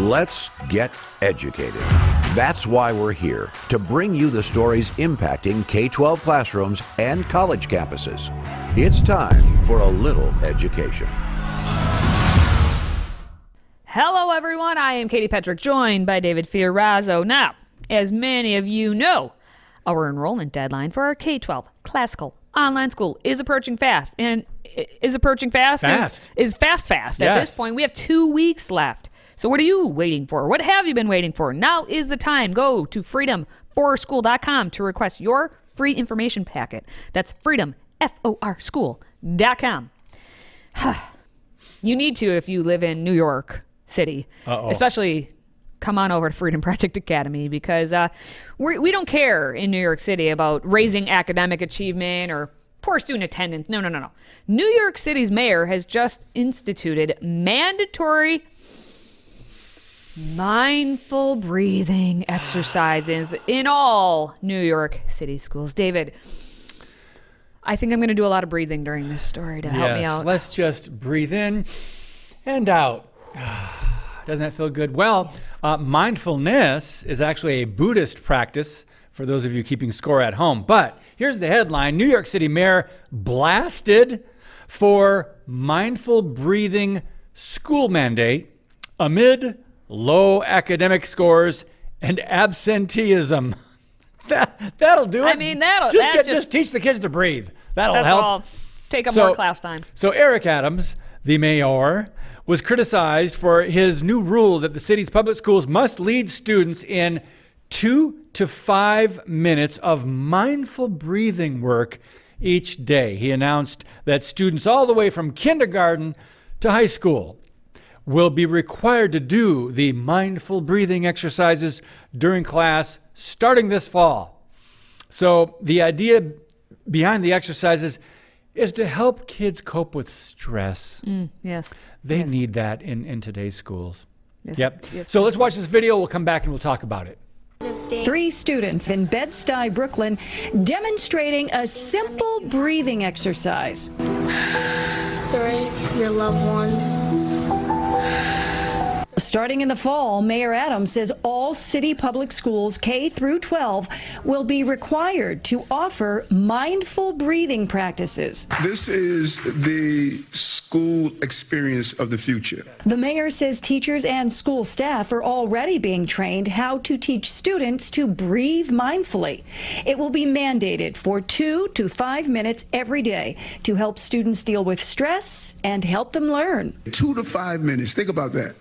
Let's get educated. That's why we're here to bring you the stories impacting K 12 classrooms and college campuses. It's time for a little education. Hello, everyone. I am Katie Petrick, joined by David Fiorazzo. Now, as many of you know, our enrollment deadline for our K 12 classical online school is approaching fast. And is approaching fast? Fast. Is, is fast, fast. At this point, we have two weeks left. So, what are you waiting for? What have you been waiting for? Now is the time. Go to freedomforschool.com to request your free information packet. That's freedom, F O R school.com. You need to if you live in New York City, Uh-oh. especially. Come on over to Freedom Project Academy because uh, we we don't care in New York City about raising academic achievement or poor student attendance. No, no, no, no. New York City's mayor has just instituted mandatory mindful breathing exercises in all New York City schools. David, I think I'm going to do a lot of breathing during this story to help me out. Let's just breathe in and out. Doesn't that feel good? Well, uh, mindfulness is actually a Buddhist practice for those of you keeping score at home. But here's the headline New York City mayor blasted for mindful breathing school mandate amid low academic scores and absenteeism. That, that'll do it. I mean, that'll- just, that get, just- just teach the kids to breathe. That'll That's help. all. Take up So- more class time. So Eric Adams, the mayor, was criticized for his new rule that the city's public schools must lead students in two to five minutes of mindful breathing work each day. He announced that students all the way from kindergarten to high school will be required to do the mindful breathing exercises during class starting this fall. So, the idea behind the exercises is to help kids cope with stress. Mm, yes. They Yes. need that in, in today's schools. Yes. Yep. Yes. So, let's watch this video. We'll come back and we'll talk about it. Three students in Bed-Stuy, Brooklyn, demonstrating a simple breathing exercise. Three, your loved ones you Starting in the fall, Mayor Adams says all city public schools K through 12 will be required to offer mindful breathing practices. This is the school experience of the future. The mayor says teachers and school staff are already being trained how to teach students to breathe mindfully. It will be mandated for two to five minutes every day to help students deal with stress and help them learn. Two to five minutes. Think about that.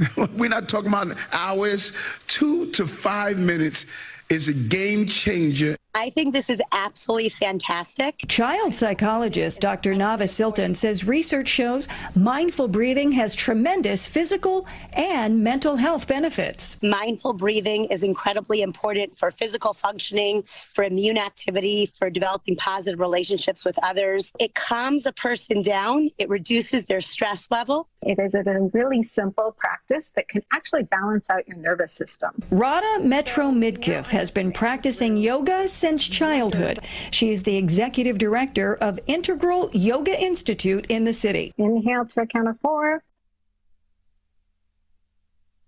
We're not talking about hours. Two to five minutes is a game changer. I think this is absolutely fantastic. Child psychologist Dr. Nava Silton says research shows mindful breathing has tremendous physical and mental health benefits. Mindful breathing is incredibly important for physical functioning, for immune activity, for developing positive relationships with others. It calms a person down, it reduces their stress level. It is a really simple practice that can actually balance out your nervous system. Radha Metro Midkiff has been practicing yoga since childhood. She is the executive director of Integral Yoga Institute in the city. Inhale to a count of four.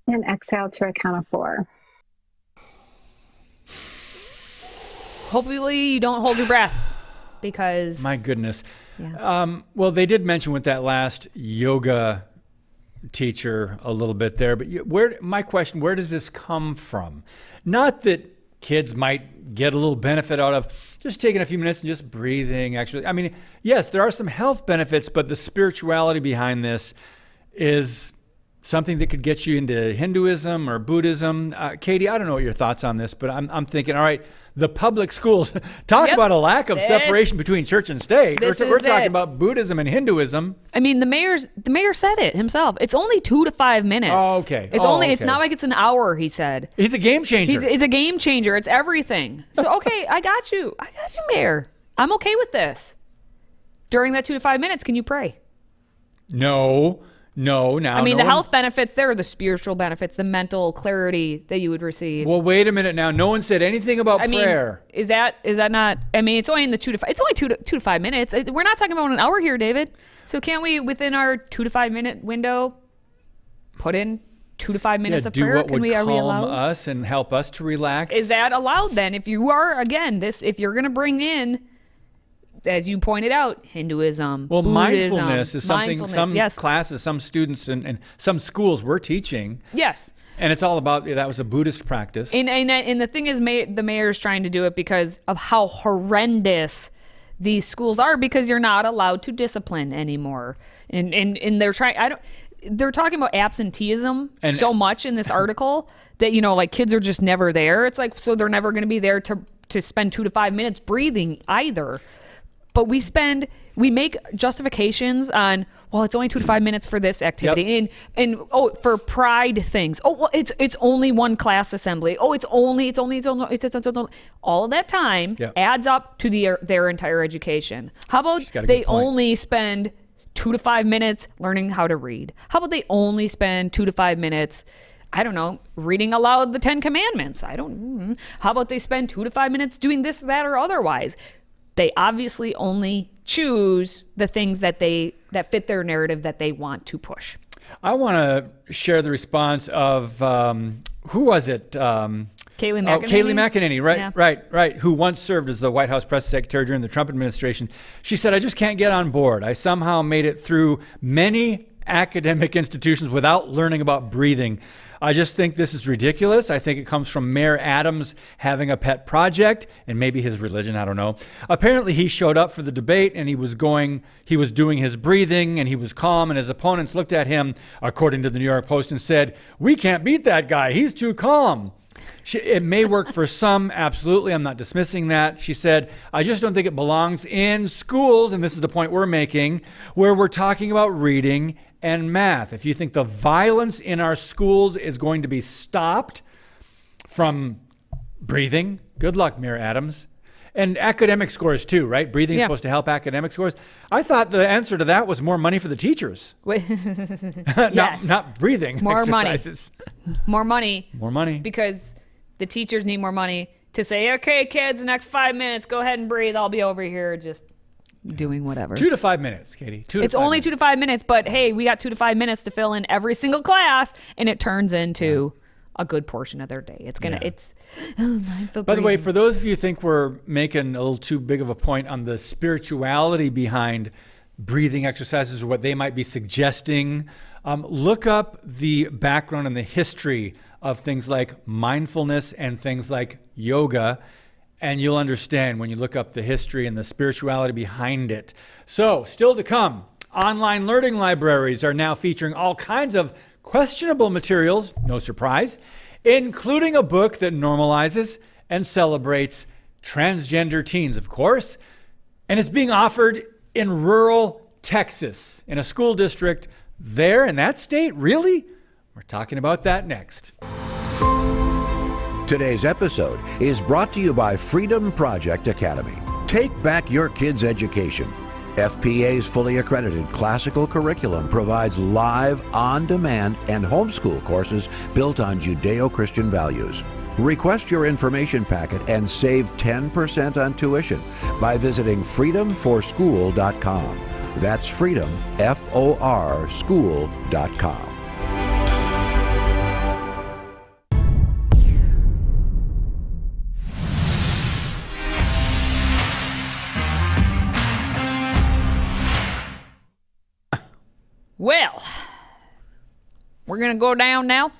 And exhale to a count of four. Hopefully, you don't hold your breath because My goodness. Yeah. Um, well, they did mention with that last yoga teacher a little bit there, but where? My question: Where does this come from? Not that kids might get a little benefit out of just taking a few minutes and just breathing. Actually, I mean, yes, there are some health benefits, but the spirituality behind this is something that could get you into Hinduism or Buddhism. Uh, Katie, I don't know what your thoughts on this, but I'm, I'm thinking, all right, the public schools, talk Yep. about a lack of This- separation between church and state. We're, we're talking it. about Buddhism and Hinduism. I mean, the mayor's the mayor said it himself. It's only two to five minutes. Oh, okay. It's Oh, only. It's not like it's an hour. He said. He's a game changer. He's it's a game changer. It's everything. So okay, I got you. I got you, mayor. I'm okay with this. During that two to five minutes, can you pray? no, no. Now, I mean, no the one- health benefits there are the spiritual benefits, the mental clarity that you would receive. Well, wait a minute now. No one said anything about I mean, prayer. is that is that not? I mean, it's only in the two to five. It's only two to two to five minutes. We're not talking about an hour here, David. So can't we, within our two to five minute window, put in two to five minutes yeah, of prayer? Can we are we calm allowed? us and help us to relax. Is that allowed then? If you are again this, if you're going to bring in, as you pointed out, Hinduism, well, Buddhism, mindfulness is something mindfulness, some yes, classes, some students, and, and some schools were teaching, yes. and it's all about that was a Buddhist practice. And and and the thing is, may, the mayor's trying to do it because of how horrendous these schools are because you're not allowed to discipline anymore. And and and they're trying. I don't. They're talking about absenteeism And- so much in this article that you know, like kids are just never there. It's like so they're never going to be there to to spend two to five minutes breathing either. But we spend we make justifications on well, it's only two to five minutes for this activity, and and oh, for pride things. Oh, well, it's it's only one class assembly. Oh, it's only it's only it's only it's, it's, it's, it's only all of that time Yep. adds up to their their entire education. How about She's got a they only spend two to five minutes learning how to read? How about they only spend two to five minutes? I don't know, reading aloud the Ten Commandments. I don't. mm. How about they spend two to five minutes doing this, that, or otherwise? They obviously only choose the things that they that fit their narrative that they want to push. I want to share the response of um, who was it? Um, Kayleigh Oh, McEnany? McEnany, right, Yeah. right, right, who once served as the White House press secretary during the Trump administration. She said, I just can't get on board. I somehow made it through many academic institutions without learning about breathing. I just think this is ridiculous. I think it comes from Mayor Adams having a pet project and maybe his religion, I don't know. Apparently he showed up for the debate and he was going he was doing his breathing and he was calm and his opponents looked at him according to the New York Post and said, "We can't beat that guy. He's too calm." She, it may work for some, absolutely. I'm not dismissing that. She said, I just don't think it belongs in schools, and this is the point we're making, where we're talking about reading and math. If you think the violence in our schools is going to be stopped from breathing, good luck, Mayor Adams. And academic scores too, right? Breathing is Yeah. supposed to help academic scores. I thought the answer to that was more money for the teachers, Wait, not, Yes. not breathing More money. more money More money. because the teachers need more money to say, okay, kids, the next five minutes, go ahead and breathe. I'll be over here just doing whatever. Two to five minutes, Katie. Two it's only minutes. two to five minutes, but hey, we got two to five minutes to fill in every single class, and it turns into a good portion of their day. It's gonna, Yeah. it's. Oh, By the way, for those of you who think we're making a little too big of a point on the spirituality behind breathing exercises or what they might be suggesting, um, look up the background and the history of things like mindfulness and things like yoga, and you'll understand when you look up the history and the spirituality behind it. So, still to come, online learning libraries are now featuring all kinds of questionable materials, no surprise, including a book that normalizes and celebrates transgender teens, of course. And it's being offered in rural Texas, in a school district there in that state. Really? We're talking about that next. Today's episode is brought to you by Freedom Project Academy. Take back your kids' education. FPA's fully accredited classical curriculum provides live, on demand, and homeschool courses built on Judeo Christian values. Request your information packet and save 10% on tuition by visiting freedomforschool.com. That's freedom, F O R, school.com. well, we're gonna go down now.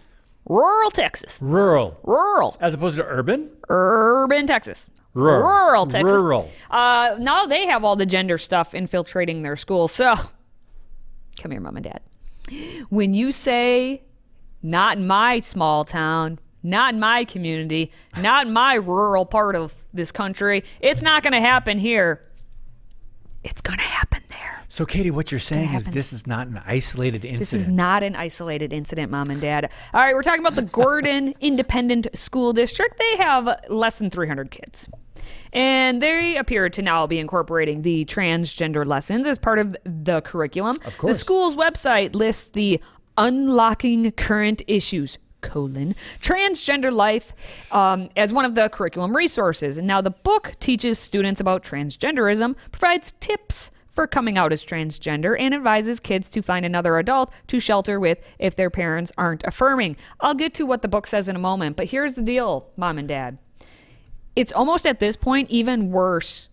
Rural Texas, Rural, rural, as opposed to urban? urban Texas. Rural. Rural Texas. Rural. Uh, now they have all the gender stuff infiltrating their schools. So, come here, mom and dad. When you say, not in my small town, not in my community, not in my rural part of this country, it's not going to happen here. It's going to happen. So, Katie, what you're saying is this is not an isolated incident. This is not an isolated incident, mom and dad. All right, we're talking about the Gordon Independent School District. They have less than 300 kids. And they appear to now be incorporating the transgender lessons as part of the curriculum. Of course. The school's website lists the unlocking current issues colon transgender life um, as one of the curriculum resources and now the book teaches students about transgenderism provides tips for coming out as transgender and advises kids to find another adult to shelter with if their parents aren't affirming. I'll get to what the book says in a moment, but here's the deal, mom and dad. It's almost at this point even worse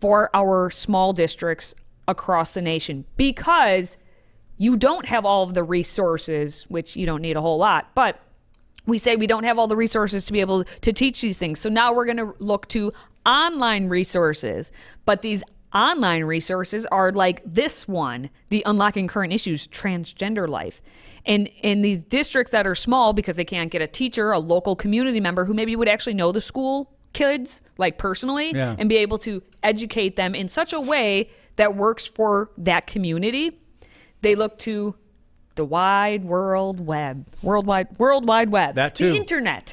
for our small districts across the nation because you don't have all of the resources, which you don't need a whole lot, but we say we don't have all the resources to be able to teach these things. So now we're going to look to online resources. But these online resources are like this one, the Unlocking Current Issues Transgender Life. And in these districts that are small because they can't get a teacher, a local community member who maybe would actually know the school kids like personally Yeah. and be able to educate them in such a way that works for that community, they look to the wide world web, worldwide, world wide web, That too. the internet,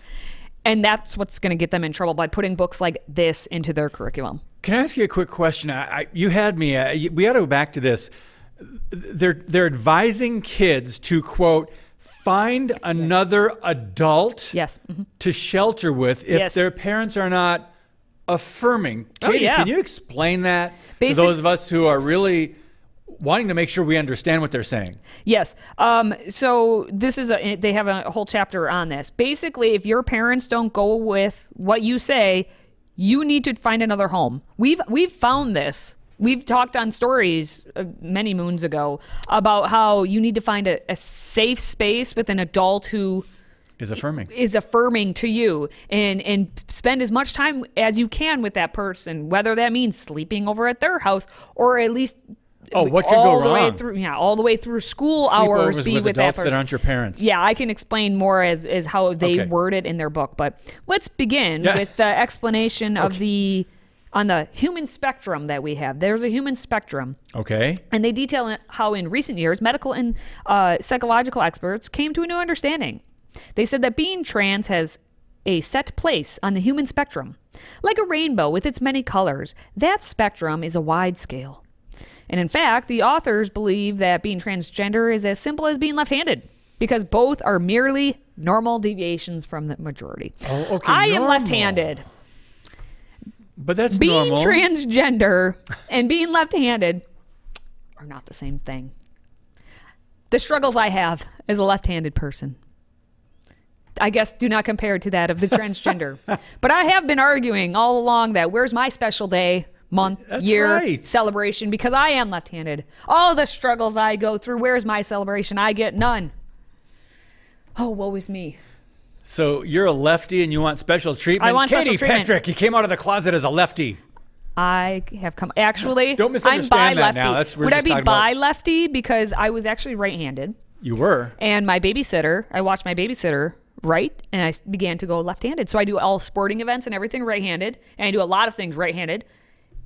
and that's what's going to get them in trouble by putting books like this into their curriculum. Can I ask you a quick question? I, I, you had me. Uh, we got to go back to this. They're they're advising kids to quote find another adult Yes. Mhm. to shelter with if Yes. their parents are not affirming. Oh, Katie, yeah. can you explain that Basic- to those of us who are really wanting to make sure we understand what they're saying? Yes. Um, so this is a they have a whole chapter on this. Basically, if your parents don't go with what you say, you need to find another home. We've we've found this. We've talked on stories uh, many moons ago about how you need to find a, a safe space with an adult who Is affirming. is affirming to you and and spend as much time as you can with that person whether that means sleeping over at their house or at least Oh, what could all go the way wrong? through yeah all the way through school hours be with with, that adults person that aren't your parents. yeah i can explain more as as how they Okay. word it in their book but let's begin Yeah. with the explanation of the on the human spectrum that we have there's a human spectrum Okay. and they detail how in recent years medical and uh, psychological experts came to a new understanding. They said that being trans has a set place on the human spectrum. Like a rainbow with its many colors, that spectrum is a wide scale. And in fact, the authors believe that being transgender is as simple as being left handed, because both are merely normal deviations from the majority. Oh, okay, I am left handed. But that's Being normal. transgender and being left handed are not the same thing. The struggles I have as a left handed person, I guess, do not compare to that of the transgender. but I have been arguing all along that where's my special day, month, That's year right. celebration because I am left handed. All the struggles I go through, where's my celebration? I get none. Oh, woe is me. So you're a lefty and you want special treatment. I want special Katie treatment. Petrick, you came out of the closet as a lefty. I have come. Actually, Don't I'm misunderstand bi that lefty. now. That's- Would I be talking about- bi lefty because I was actually right handed, You were. and my babysitter, I watched my babysitter right, and I began to go left handed. So I do all sporting events and everything right handed, and I do a lot of things right handed,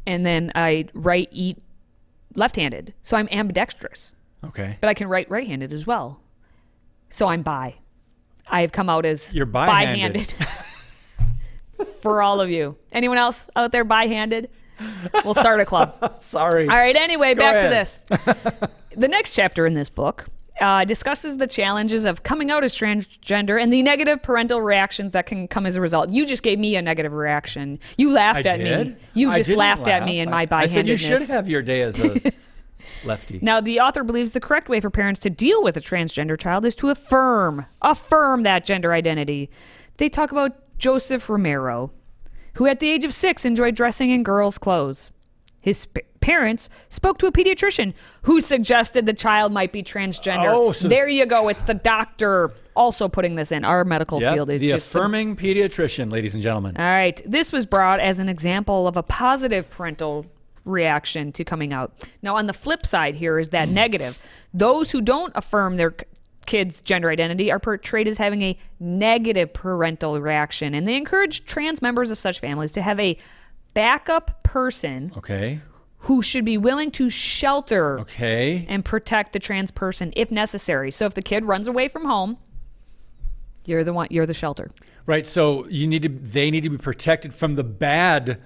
and then I write eat left handed. So I'm ambidextrous, Okay. but I can write right handed as well. So I'm bi. I have come out as You're bi-handed. bi-handed. For all of you. Anyone else out there bi-handed? We'll start a club. Sorry. All right, anyway, Go back to this. the next chapter in this book uh, discusses the challenges of coming out as transgender and the negative parental reactions that can come as a result. You just gave me a negative reaction. You laughed I at me. You I just laughed at laugh. me in I- my I said you should have your day as a lefty. Now, the author believes the correct way for parents to deal with a transgender child is to affirm, affirm that gender identity. They talk about Joseph Romero, who at the age of six enjoyed dressing in girls' clothes. His parents spoke to a pediatrician who suggested the child might be transgender. Oh, so- there you go. It's the doctor also putting this in. Our medical Yep, field is the just the affirming pediatrician, ladies and gentlemen. all right. This was brought as an example of a positive parental reaction to coming out. Now, on the flip side, here is that negative. Those who don't affirm their kids' gender identity are portrayed as having a negative parental reaction, and they encourage trans members of such families to have a backup person Okay. Who should be willing to shelter Okay. and protect the trans person if necessary. So if the kid runs away from home, you're the one. You're the shelter. Right. So you need to. They need to be protected from the bad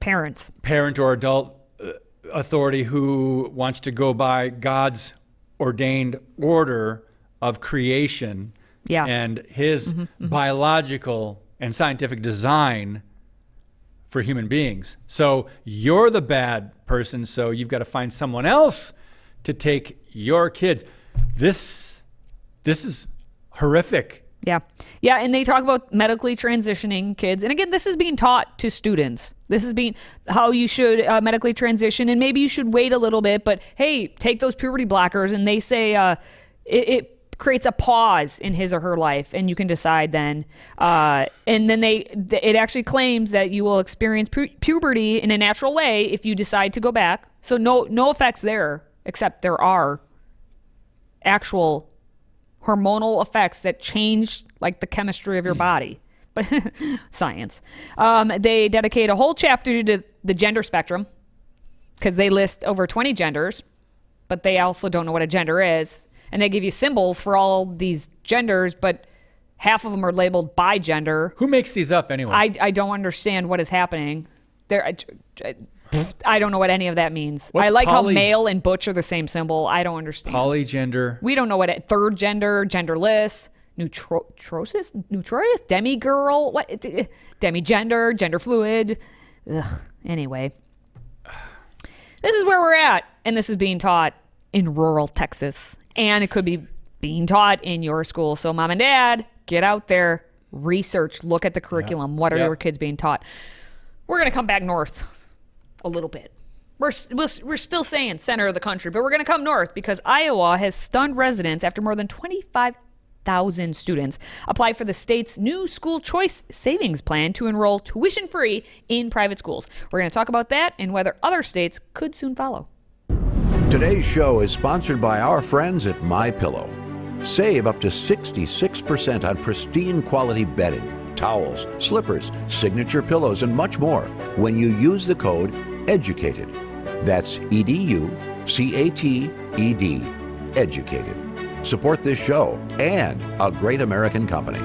Parents. parent or adult uh, authority who wants to go by God's ordained order of creation Yeah. and his biological and scientific design for human beings. So you're the bad person, so you've got to find someone else to take your kids. This this is horrific. Yeah. Yeah. And they talk about medically transitioning kids. And again, this is being taught to students. This is being how you should uh, medically transition. And maybe you should wait a little bit, but hey, take those puberty blockers. And they say uh, it, it, creates a pause in his or her life. And you can decide then. Uh, and then they, it actually claims that you will experience pu- puberty in a natural way if you decide to go back. So no, no effects there, except there are actual hormonal effects that change like the chemistry of your body. But science. Um, they dedicate a whole chapter to the gender spectrum because they list over 20 genders, but they also don't know what a gender is. And they give you symbols for all these genders, but half of them are labeled by gender. Who makes these up anyway? I, I don't understand what is happening. There, I don't know what any of that means. What's I like poly- how male and butch are the same symbol. I don't understand. Polygender. We don't know what it, third gender, genderless, neutro, neutrosis, neutrosis, demigirl, what demigender, gender fluid. Ugh. Anyway, this is where we're at, and this is being taught in rural Texas, and it could be being taught in your school. So, mom and dad, get out there, research, look at the curriculum. What are Yep. your kids being taught? We're gonna come back north a little bit. We're, s- we're s- we're still saying center of the country, but we're going to come north because Iowa has stunned residents after more than 25,000 students apply for the state's new school choice savings plan to enroll tuition free in private schools. We're going to talk about that and whether other states could soon follow. Today's show is sponsored by our friends at My Pillow. Save up to 66% on pristine quality bedding, towels, slippers, signature pillows, and much more when you use the code EDUCATED. That's E D U C A T E D. Educated. Support this show and a great American company.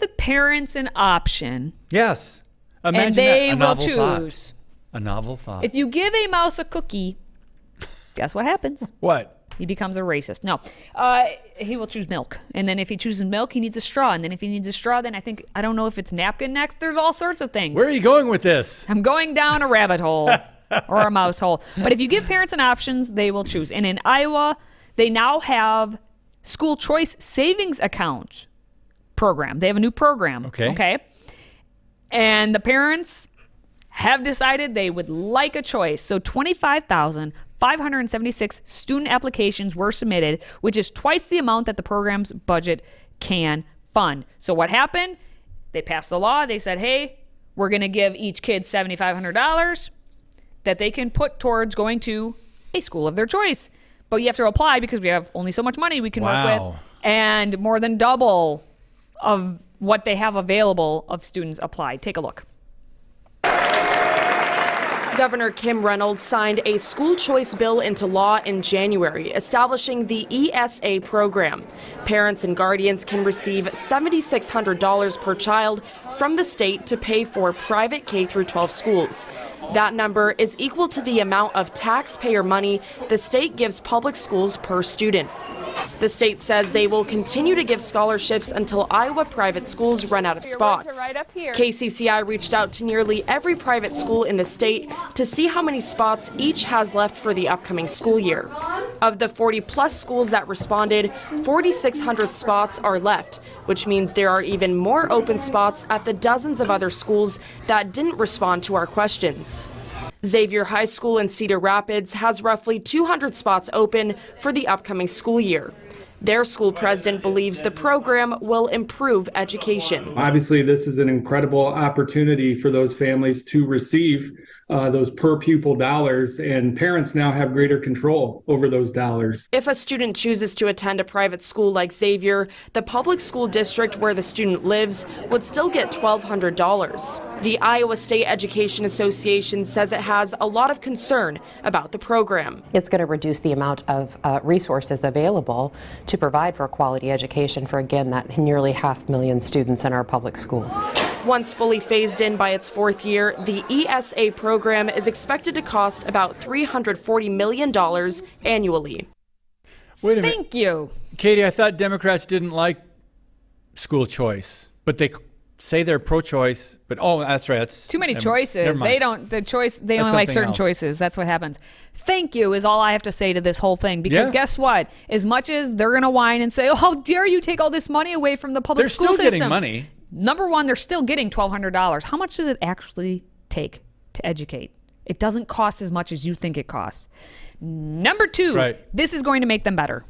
Give parents an option Yes. Imagine and they that. A will novel thought. choose. A novel thought. If you give a mouse a cookie, guess what happens? what? He becomes a racist. No, uh, he will choose milk, and then if he chooses milk, he needs a straw, and then if he needs a straw, then I think I don't know if it's napkin next. There's all sorts of things. Where are you going with this? I'm going down a rabbit hole or a mouse hole. But if you give parents an options, they will choose. And in Iowa, they now have school choice savings account program. They have a new program. Okay. Okay. And the parents have decided they would like a choice. So 25,576 student applications were submitted, which is twice the amount that the program's budget can fund. So what happened? They passed the law. They said, "Hey, we're going to give each kid $7,500 that they can put towards going to a school of their choice." But you have to apply because we have only so much money we can work with and more than double of what they have available of students apply. Take a look. Governor Kim Reynolds signed a school choice bill into law in January, establishing the ESA program. Parents and guardians can receive $7,600 per child from the state to pay for private K 12 schools. That number is equal to the amount of taxpayer money the state gives public schools per student. The state says they will continue to give scholarships until Iowa private schools run out of spots. KCCI reached out to nearly every private school in the state to see how many spots each has left for the upcoming school year. Of the 40 plus schools that responded, 4,600 spots are left, which means there are even more open spots at the dozens of other schools that didn't respond to our questions. Xavier High School in Cedar Rapids has roughly 200 spots open for the upcoming school year. Their school president believes the program will improve education. Obviously, this is an incredible opportunity for those families to receive uh, those per pupil dollars, and parents now have greater control over those dollars. If a student chooses to attend a private school like Xavier, the public school district where the student lives would still get $1,200. The Iowa State Education Association says it has a lot of concern about the program. It's going to reduce the amount of uh, resources available to provide for a quality education for, again, that nearly half million students in our public schools. Once fully phased in by its fourth year, the ESA program is expected to cost about $340 million annually. Wait a minute. Thank you. Katie, I thought Democrats didn't like school choice, but they say they're pro-choice. But oh, that's right. That's Too many never- choices. never. They don't. The choice. They That's only like certain else. choices. That's what happens. Thank you is all I have to say to this whole thing. Because Yeah. guess what? As much as they're gonna whine and say, "Oh, how dare you take all this money away from the public school. system," They're still getting money. Number one, they're still getting twelve hundred dollars. How much does it actually take to educate? It doesn't cost as much as you think it costs. Number two, Right. this is going to make them better.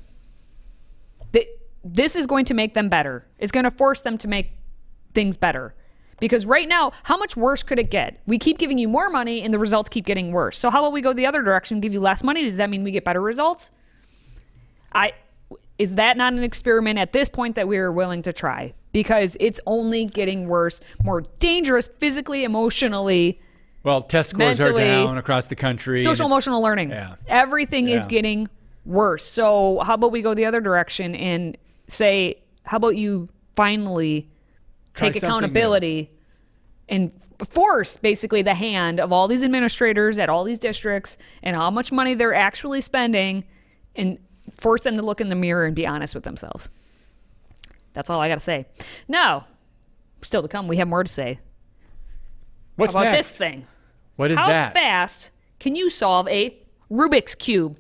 This is going to make them better. It's going to force them to make things better. Because right now, how much worse could it get? We keep giving you more money and the results keep getting worse. So how about we go the other direction, give you less money? Does that mean we get better results? I is that not an experiment at this point that we are willing to try? Because it's only getting worse, more dangerous physically, emotionally, Well, test scores are down across the country. social emotional learning. Yeah. Everything is getting worse. So how about we go the other direction and say, how about you finally Try take something new. accountability and force basically the hand of all these administrators at all these districts and how much money they're actually spending and force them to look in the mirror and be honest with themselves. That's all I got to say. Now, still to come, we have more to say. What's How about next? this thing? What is How that? fast can you solve a Rubik's Cube?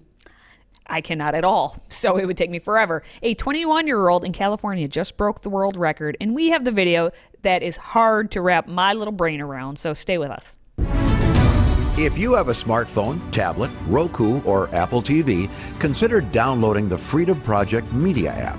I cannot at all, so it would take me forever. A 21 year old in California just broke the world record, and we have the video that is hard to wrap my little brain around, so stay with us. If you have a smartphone, tablet, Roku, or Apple TV, consider downloading the Freedom Project Media app.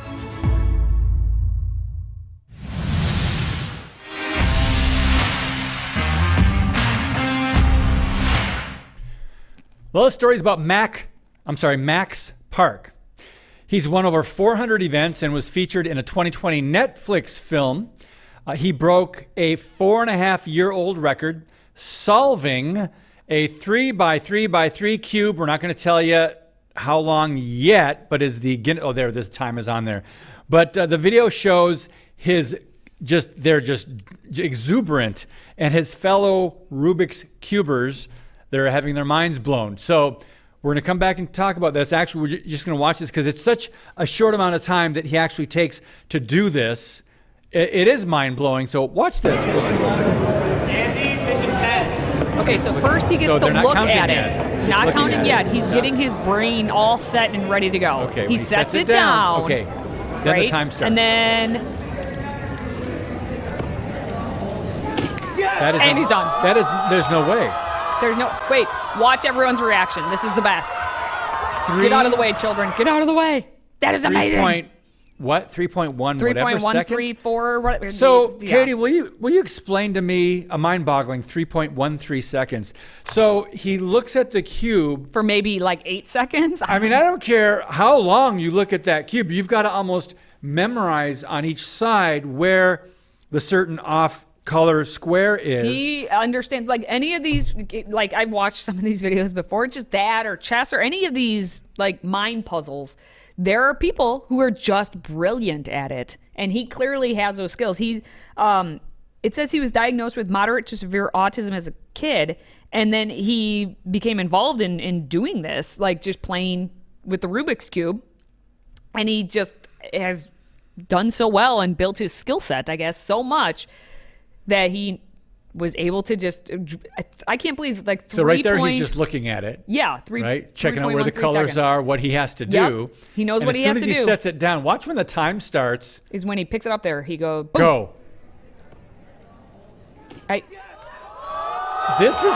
Well, this story is about Mac. I'm sorry, Max Park. He's won over 400 events and was featured in a 2020 Netflix film. Uh, he broke a four and a half year old record solving a three by three by three cube. We're not going to tell you how long yet, but is the oh there this time is on there. But uh, the video shows his just they're just exuberant and his fellow Rubik's cubers they're having their minds blown. So we're going to come back and talk about this. Actually, we're just going to watch this because it's such a short amount of time that he actually takes to do this. I- it is mind blowing. So watch this. Okay, so first he gets So to look counting at it. yet. Not counting at it. yet. He's Yeah. getting his brain all set and ready to go. Okay, he when sets, it down. Okay, then right? the time starts. And then that is and he's done. That is. There's no way. There's no wait. Watch everyone's reaction. This is the best. Three, Get out of the way, children. Get out of the way. That is amazing. point what? Three point one. Three whatever point one seconds. three four. What, So, yeah. Katie, will you will you explain to me a mind-boggling 3.13 seconds? So he looks at the cube for maybe like eight seconds. I mean, I don't care how long you look at that cube. You've got to almost memorize on each side where the certain off-color square is. He understands like any of these like I've watched some of these videos before, just that or chess or any of these like mind puzzles. There are people who are just brilliant at it, and he clearly has those skills. He um it says he was diagnosed with moderate to severe autism as a kid, and then he became involved in in doing this, like just playing with the Rubik's cube, and he just has done so well and built his skill set, I guess, so much that he was able to just I can't believe like so right there, point- he's just looking at it. yeah three right, checking out where the colors seconds are, what he has to Yep. do. He knows And what as he soon has as to he sets it down, watch when the time starts. is when he picks it up there he go boom. Go. Right. This is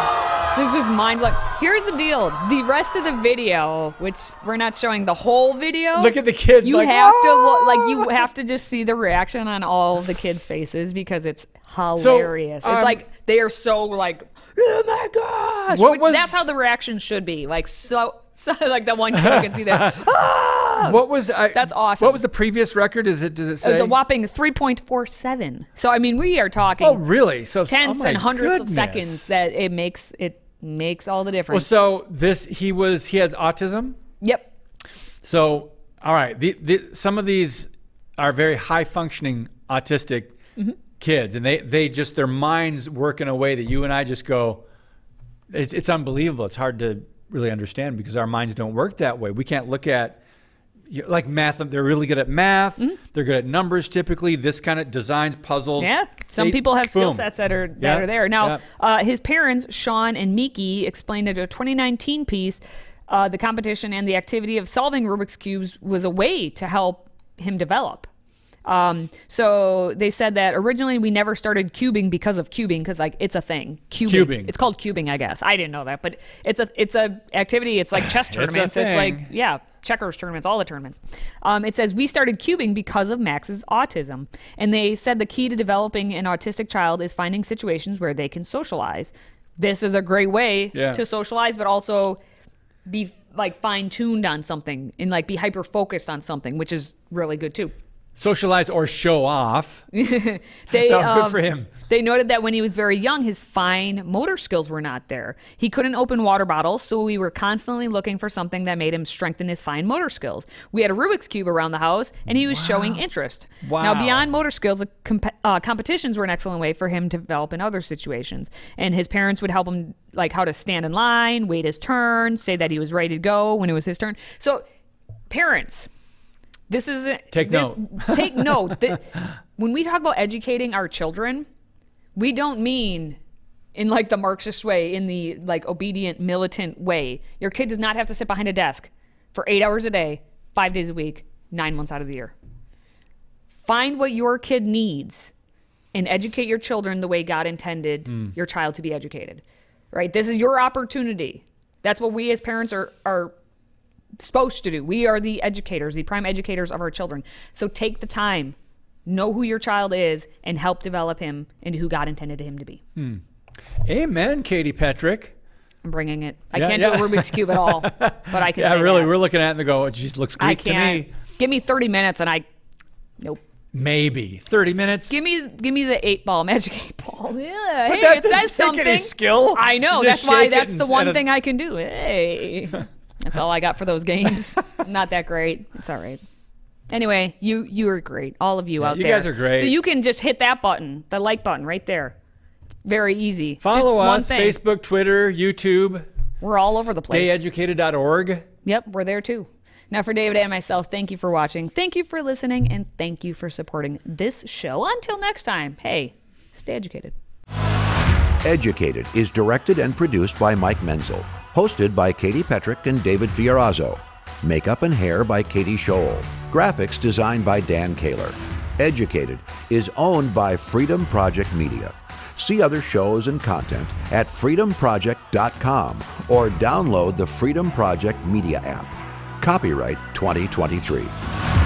This is mind blowing. Here's the deal: the rest of the video, which we're not showing the whole video. Look at the kids, You like, have to look, like you have to just see the reaction on all of the kids' faces because it's hilarious. um, it's like they are so like, oh my gosh! What Which, was- that's how the reaction should be. Like so, so like that one kid you can see there. ah! What was I, That's awesome. What was the previous record? Is it? Does it It say? was a whopping 3.47. So I mean, we are talking. Oh, really? So tenths oh and hundreds of seconds that it makes it makes all the difference. Well, so this he was he has autism. yep. So all right, the, the, some of these are very high functioning autistic Mm-hmm. kids, and they they just their minds work in a way that you and I just go, it's it's unbelievable. It's hard to really understand because our minds don't work that way. We can't look at you know, like math. They're really good at math. They're good at numbers typically. This kind of designs puzzles. Mm-hmm. Yeah, some They- people have skill boom. sets that are that Yeah, are there. Now, yeah. uh, his parents, Schwan and Miki, explained in a 2019 piece, uh, the competition and the activity of solving Rubik's cubes was a way to help him develop. Um, so they said that originally we never started cubing because of cubing because like it's a thing. Cubing. Cubing. It's called cubing, I guess. I didn't know that, but it's a it's a activity. It's like chess tournaments. It's like thing. yeah, checkers tournaments, all the tournaments. Um, it says we started cubing because of Max's autism, and they said the key to developing an autistic child is finding situations where they can socialize. This is a great way Yeah. to socialize, but also be like fine tuned on something and like be hyper focused on something, which is really good too. Socialize or show off. They No, good um, for him. They noted that when he was very young, his fine motor skills were not there. He couldn't open water bottles, so we were constantly looking for something that made him strengthen his fine motor skills. We had a Rubik's cube around the house, and he was showing interest. Wow. Now, beyond motor skills, comp- uh, competitions were an excellent way for him to develop in other situations. And his parents would help him, like how to stand in line, wait his turn, say that he was ready to go when it was his turn. So, parents, this is Take this- note. take note that when we talk about educating our children, we don't mean in like the Marxist way, in the like obedient militant way. Your kid does not have to sit behind a desk for eight hours a day, five days a week, nine months out of the year. Find what your kid needs and educate your children the way God intended hmm. your child to be educated. Right? This is your opportunity. That's what we as parents are are supposed to do. We are the educators, the prime educators of our children. So take the time, know who your child is, and help develop him into who God intended him to be. Hmm. Amen, Katie Petrick. I'm bringing it. I Yeah, can't yeah. do a Rubik's cube at all, but I can. Yeah, really. that. We're looking at it and they go, it just looks Greek to me. Give me 30 minutes, and I. Nope. Maybe 30 minutes. Give me, give me the eight ball magic eight ball. Yeah, But hey, that it says something. skill. I know. That's why. That's the one and thing I can do. Hey, that's all I got for those games. Not that great. It's all right. Anyway, you you are great. All of you Yeah, out you there. You guys are great. So you can just hit that button, the like button right there. Very easy. Follow one us thing. Facebook, Twitter, YouTube. We're all over the place. StayEducated.org. Yep, we're there too. Now, for David and myself, thank you for watching, thank you for listening, and thank you for supporting this show. Until next time, hey, stay educated. Educated is directed and produced by Mike Menzel. Hosted by Katie Petrick and David Fiorazzo. Makeup and hair by Katie Scholl. Graphics designed by Dan Kaler. Educated is owned by Freedom Project Media. See other shows and content at freedomproject.com or download the Freedom Project Media app. Copyright 2023.